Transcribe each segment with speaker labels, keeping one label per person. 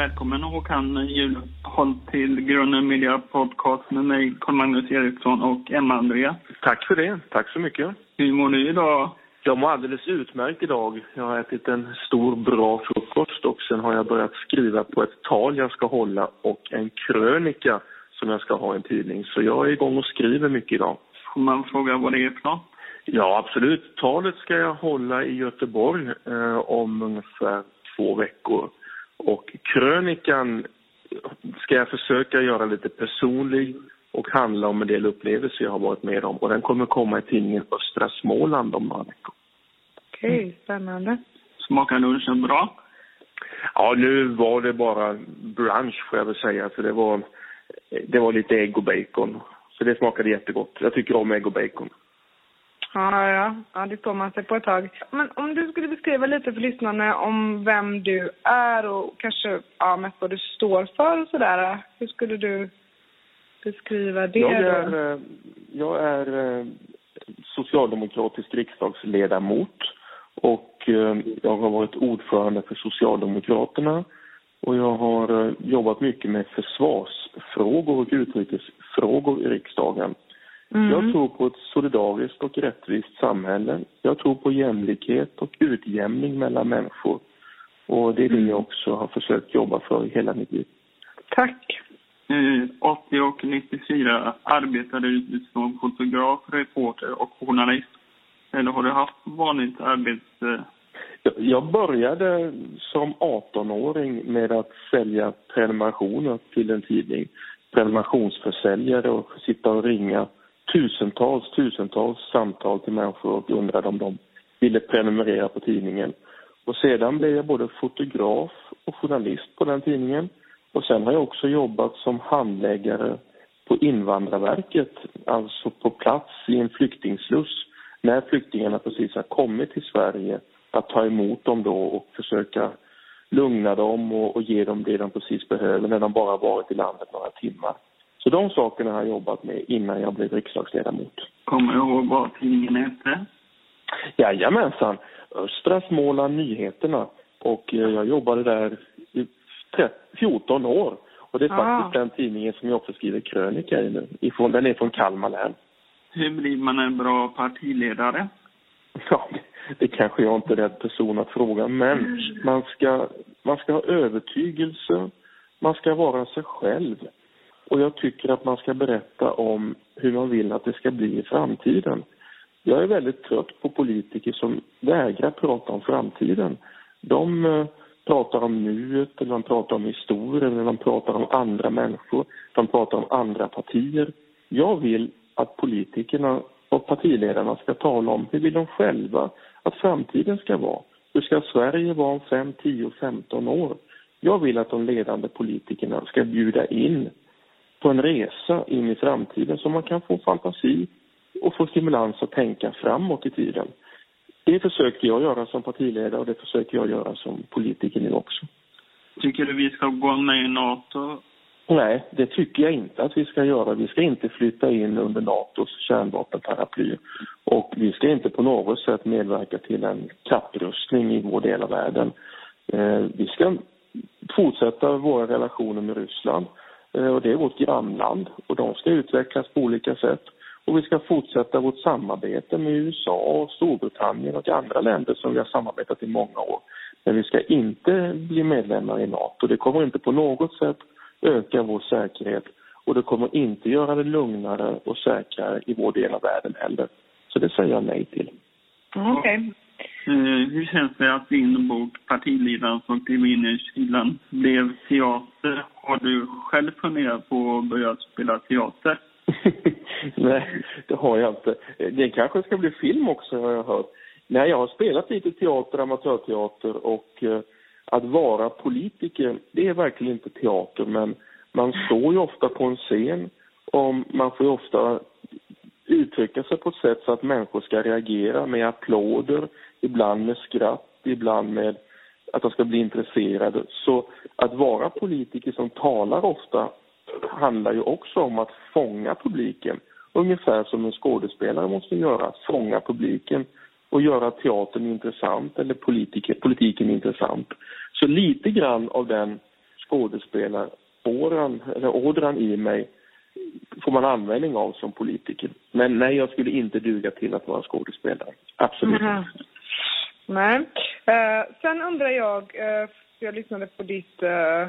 Speaker 1: välkommen Håkan Juholt till Grunden Media Podcast med mig, Carl-Magnus Eriksson och Emma Andrea.
Speaker 2: Tack för det. Tack så mycket.
Speaker 1: Hur mår du idag?
Speaker 2: Jag mår alldeles utmärkt idag. Jag har ätit en stor bra frukost och sen har jag börjat skriva på ett tal jag ska hålla och en krönika som jag ska ha i en tidning. Så jag är igång och skriver mycket idag.
Speaker 1: Får man fråga vad det är för något?
Speaker 2: Ja, absolut. Talet ska jag hålla i Göteborg eh, om ungefär två veckor. Och krönikan ska jag försöka göra lite personlig och handla om en del upplevelser jag har varit med om. Och den kommer komma i tidningen Östra Småland om några veckor.
Speaker 3: Okej, okay, spännande.
Speaker 1: Smakar lunchen bra?
Speaker 2: Ja, nu var det bara brunch får jag väl säga. För det var, det var lite ägg och bacon. Så det smakade jättegott. Jag tycker om ägg och bacon.
Speaker 3: Ja, ja, ja, det står man sig på ett tag. Men om du skulle beskriva lite för lyssnarna om vem du är och kanske ja, mest vad du står för och sådär. Hur skulle du beskriva det?
Speaker 2: Jag är, eh, jag är eh, socialdemokratisk riksdagsledamot och eh, jag har varit ordförande för Socialdemokraterna och jag har jobbat mycket med försvarsfrågor och utrikesfrågor i riksdagen. Mm. Jag tror på ett solidariskt och rättvist samhälle. Jag tror på jämlikhet och utjämning mellan människor. Och det är det mm. jag också har försökt jobba för i hela mitt liv.
Speaker 3: Tack.
Speaker 1: 80 och 94 arbetade du som fotograf, reporter och journalist. Eller har du haft vanligt arbete?
Speaker 2: Jag började som 18-åring med att sälja prenumerationer till en tidning. Prenumerationsförsäljare och sitta och ringa tusentals, tusentals samtal till människor och undrade om de ville prenumerera på tidningen. Och sedan blev jag både fotograf och journalist på den tidningen. Och sen har jag också jobbat som handläggare på Invandrarverket, alltså på plats i en flyktingsluss när flyktingarna precis har kommit till Sverige, att ta emot dem då och försöka lugna dem och, och ge dem det de precis behöver när de bara varit i landet några timmar. Så de sakerna har jag jobbat med innan jag blev riksdagsledamot.
Speaker 1: Kommer du ihåg vad tidningen hette?
Speaker 2: Jajamensan. Östra Småland Nyheterna. Och eh, jag jobbade där i 14 år. Och det är faktiskt ah. den tidningen som jag också skriver krönika i nu. Ifrån, den är från Kalmar län.
Speaker 1: Hur blir man en bra partiledare?
Speaker 2: Ja, det kanske jag inte är rätt person att fråga. Men mm. man, ska, man ska ha övertygelse. Man ska vara sig själv. Och jag tycker att man ska berätta om hur man vill att det ska bli i framtiden. Jag är väldigt trött på politiker som vägrar prata om framtiden. De eh, pratar om nuet, eller de pratar om historien, eller de pratar om andra människor, de pratar om andra partier. Jag vill att politikerna och partiledarna ska tala om hur vill de själva att framtiden ska vara. Hur ska Sverige vara om 5, 10, 15 år? Jag vill att de ledande politikerna ska bjuda in på en resa in i framtiden så man kan få fantasi och få stimulans att tänka framåt i tiden. Det försöker jag göra som partiledare och det försöker jag göra som politiker nu också.
Speaker 1: Tycker du vi ska gå med i NATO?
Speaker 2: Nej, det tycker jag inte att vi ska göra. Vi ska inte flytta in under NATOs kärnvapenparaply. Och vi ska inte på något sätt medverka till en kapprustning i vår del av världen. Eh, vi ska fortsätta våra relationer med Ryssland och det är vårt grannland och de ska utvecklas på olika sätt. Och vi ska fortsätta vårt samarbete med USA och Storbritannien och andra länder som vi har samarbetat i många år. Men vi ska inte bli medlemmar i NATO. Det kommer inte på något sätt öka vår säkerhet och det kommer inte göra det lugnare och säkrare i vår del av världen heller. Så det säger jag nej till.
Speaker 3: Okej. Okay.
Speaker 1: Eh, hur känns det att din bok Partiledaren som klev in i kylan blev teater? Har du själv funderat på att börja spela teater?
Speaker 2: Nej, det har jag inte. Det kanske ska bli film också har jag hört. Nej, jag har spelat lite teater, amatörteater och eh, att vara politiker, det är verkligen inte teater men man står ju ofta på en scen och man får ju ofta uttrycka sig på ett sätt så att människor ska reagera med applåder, ibland med skratt, ibland med att de ska bli intresserade. Så att vara politiker som talar ofta handlar ju också om att fånga publiken. Ungefär som en skådespelare måste göra, fånga publiken och göra teatern intressant eller politiken, politiken intressant. Så lite grann av den skådespelaråran, eller ådran i mig får man användning av som politiker. Men nej, jag skulle inte duga till att vara skådespelare. Absolut
Speaker 3: mm. Nej. Uh, sen undrar jag, uh, jag lyssnade på ditt uh,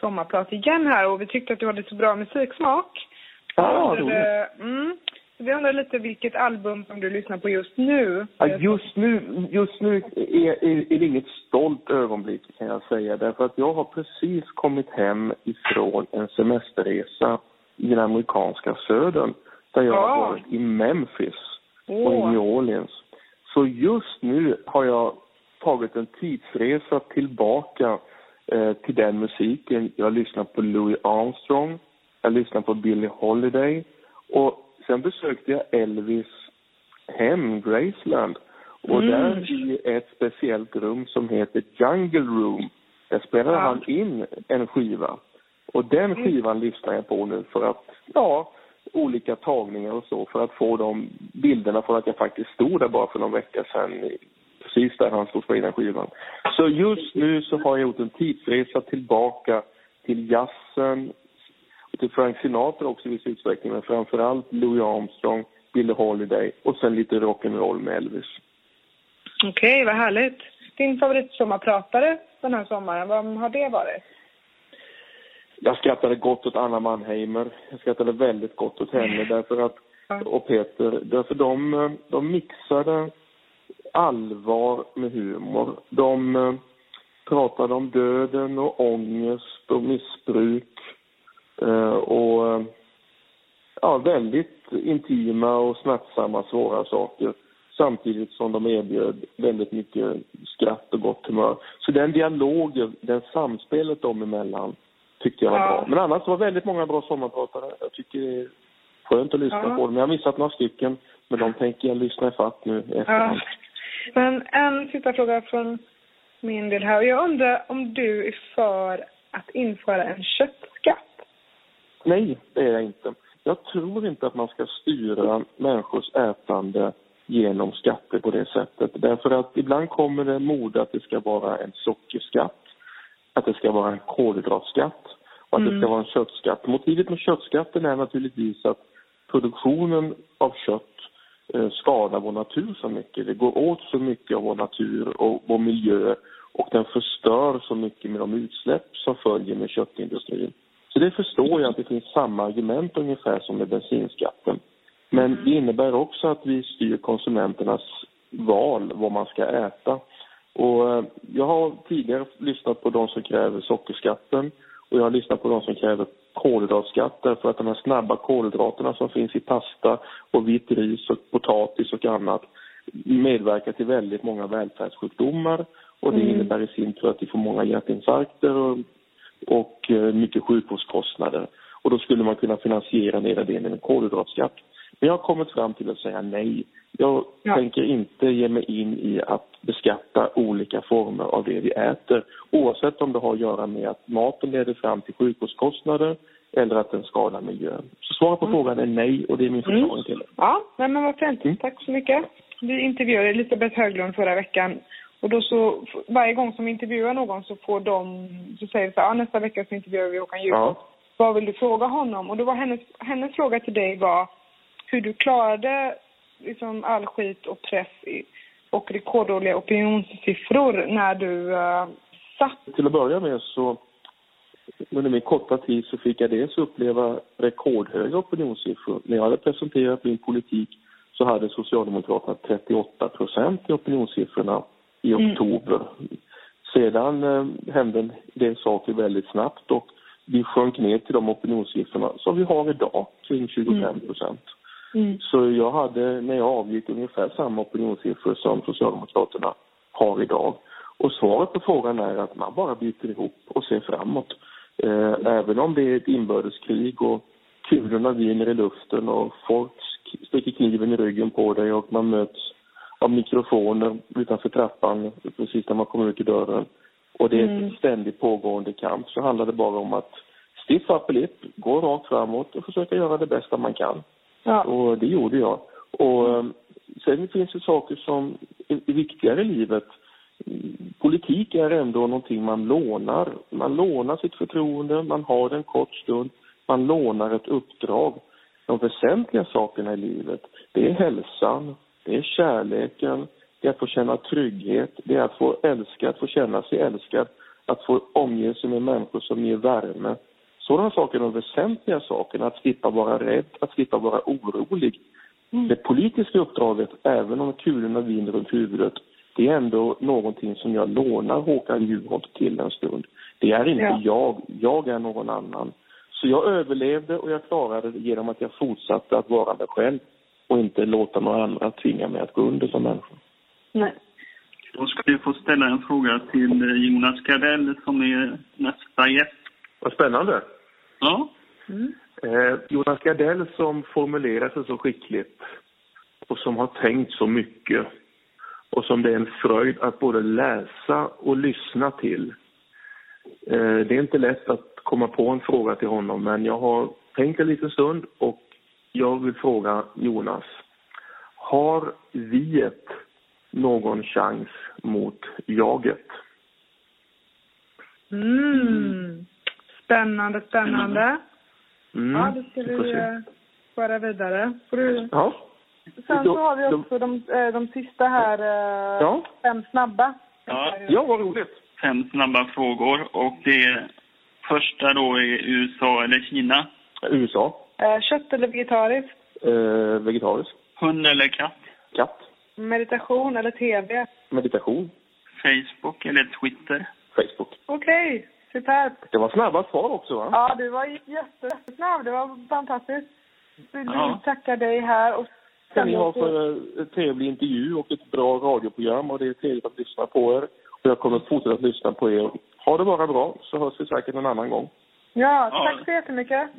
Speaker 3: sommarprat igen här och vi tyckte att du hade så bra musiksmak.
Speaker 2: Ja, undrade,
Speaker 3: mm, vi undrar lite vilket album som du lyssnar på just nu.
Speaker 2: Ja, just nu, just nu är, är, är det inget stolt ögonblick kan jag säga. Därför att jag har precis kommit hem ifrån en semesterresa i den amerikanska södern. Där jag ja. har varit i Memphis oh. och i New Orleans. Så just nu har jag tagit en tidsresa tillbaka eh, till den musiken. Jag lyssnar på Louis Armstrong, jag lyssnar på Billie Holiday och sen besökte jag Elvis hem, Graceland. Och mm. där i ett speciellt rum som heter Jungle Room, där spelade ja. han in en skiva. Och den mm. skivan mm. lyssnar jag på nu för att, ja, olika tagningar och så för att få de bilderna från att jag faktiskt stod där bara för någon vecka sedan precis där han stod på den skivan. Så just nu så har jag gjort en tidsresa tillbaka till jazzen, och till Frank Sinatra också i viss utsträckning, men framförallt Louis Armstrong, Billie Holiday och sen lite rock'n'roll med Elvis.
Speaker 3: Okej, okay, vad härligt. Din favoritsommarpratare den här sommaren, vem har det varit?
Speaker 2: Jag skrattade gott åt Anna Mannheimer. Jag skrattade väldigt gott åt henne därför att, och Peter, därför de, de mixade allvar med humor. De eh, pratade om döden och ångest och missbruk eh, och eh, ja, väldigt intima och smärtsamma, svåra saker samtidigt som de erbjöd väldigt mycket skratt och gott humör. Så den dialogen, den samspelet dem emellan tyckte jag var ja. bra. Men annars var väldigt många bra sommarpratare. Jag tycker det är skönt att lyssna ja. på dem. Jag har missat några stycken, men de tänker jag lyssna ifatt nu efterhand. Ja.
Speaker 3: Men en sista fråga från min del här. Jag undrar om du är för att införa en köttskatt?
Speaker 2: Nej, det är jag inte. Jag tror inte att man ska styra människors ätande genom skatter på det sättet. Därför att ibland kommer det mode att det ska vara en sockerskatt, att det ska vara en kolhydratskatt och att mm. det ska vara en köttskatt. Motivet med köttskatten är naturligtvis att produktionen av kött Eh, skadar vår natur så mycket. Det går åt så mycket av vår natur och vår miljö och den förstör så mycket med de utsläpp som följer med köttindustrin. Så det förstår jag att det finns samma argument ungefär som med bensinskatten. Men det innebär också att vi styr konsumenternas val, vad man ska äta. Och eh, jag har tidigare lyssnat på de som kräver sockerskatten och jag har lyssnat på de som kräver kolhydratskatt därför att de här snabba kolhydraterna som finns i pasta och vitt ris och potatis och annat medverkar till väldigt många välfärdssjukdomar och det mm. innebär i sin tur att vi får många hjärtinfarkter och, och eh, mycket sjukvårdskostnader. Och då skulle man kunna finansiera hela det med en kolhydratskatt. Men jag har kommit fram till att säga nej. Jag ja. tänker inte ge mig in i att beskatta olika former av det vi äter oavsett om det har att göra med att maten leder fram till sjukvårdskostnader eller att den skadar miljön. Så svaret på mm. frågan är nej och det är min mm. förklaring mm. till det.
Speaker 3: Ja, men vad fint. Mm. Tack så mycket. Vi intervjuade Elisabeth Höglund förra veckan och då så, varje gång som vi intervjuar någon så får de, så säger vi så här, ja, nästa vecka så intervjuar vi Håkan Juholt. Ja. Vad vill du fråga honom? Och då var hennes, hennes fråga till dig var hur du klarade liksom all skit och press i, och rekorddåliga opinionssiffror när du uh, satt?
Speaker 2: Till att börja med så under min korta tid så fick jag dels uppleva rekordhöga opinionssiffror. När jag hade presenterat min politik så hade Socialdemokraterna 38 procent i opinionssiffrorna i mm. oktober. Sedan eh, hände en del saker väldigt snabbt och vi sjönk ner till de opinionssiffrorna som vi har idag, kring 25 procent. Mm. Mm. Så jag hade, när jag avgick, ungefär samma opinionssiffror som Socialdemokraterna har idag. Och svaret på frågan är att man bara byter ihop och ser framåt. Eh, även om det är ett inbördeskrig och kulorna viner i luften och folk sticker kniven i ryggen på dig och man möts av mikrofoner utanför trappan precis när man kommer ut i dörren. Och det är mm. ett ständigt pågående kamp så handlar det bara om att stiff upper lip, gå rakt framåt och försöka göra det bästa man kan. Ja. Och det gjorde jag. Och eh, sen finns det saker som är viktigare i livet politik är ändå någonting man lånar. Man lånar sitt förtroende, man har det en kort stund, man lånar ett uppdrag. De väsentliga sakerna i livet, det är hälsan, det är kärleken, det är att få känna trygghet, det är att få älska, att få känna sig älskad, att få omge sig med människor som ger värme. Sådana saker är de väsentliga sakerna, att slippa vara rädd, att slippa vara orolig. Mm. Det politiska uppdraget, även om kulorna viner runt huvudet, det är ändå någonting som jag lånar Håkan Juholt till en stund. Det är inte ja. jag, jag är någon annan. Så jag överlevde och jag klarade det genom att jag fortsatte att vara mig själv och inte låta några andra tvinga mig att gå under som människa.
Speaker 3: Nej.
Speaker 1: Då ska vi få ställa en fråga till Jonas Gardell som är nästa gäst.
Speaker 2: Vad spännande.
Speaker 1: Ja.
Speaker 2: Mm. Eh, Jonas Gardell som formulerar sig så skickligt och som har tänkt så mycket och som det är en fröjd att både läsa och lyssna till. Eh, det är inte lätt att komma på en fråga till honom men jag har tänkt en liten stund och jag vill fråga Jonas. Har viet någon chans mot jaget?
Speaker 3: Mm. Spännande, spännande. Mm. Ja, då ska vi eh, föra vidare. Får du...
Speaker 2: Ja.
Speaker 3: Sen så har vi också de, eh, de sista här, eh, ja. fem snabba.
Speaker 1: Ja,
Speaker 2: ja vad roligt.
Speaker 1: Fem snabba frågor och det första då är USA eller Kina?
Speaker 2: USA.
Speaker 3: Kött eller vegetariskt?
Speaker 2: Eh, vegetariskt.
Speaker 1: Hund eller katt?
Speaker 2: Katt.
Speaker 3: Meditation eller TV?
Speaker 2: Meditation.
Speaker 1: Facebook eller Twitter?
Speaker 2: Facebook.
Speaker 3: Okej, okay. Superbt.
Speaker 2: Det var snabba svar också va?
Speaker 3: Ja, du var jättesnabb. Det var fantastiskt. Vill ja. tacka dig här och
Speaker 2: kan ni ha för en trevlig intervju och ett bra radioprogram och det är trevligt att lyssna på er. Och jag kommer fortsätta att lyssna på er. Ha det bara bra så hörs vi säkert en annan gång.
Speaker 3: Ja, tack så jättemycket.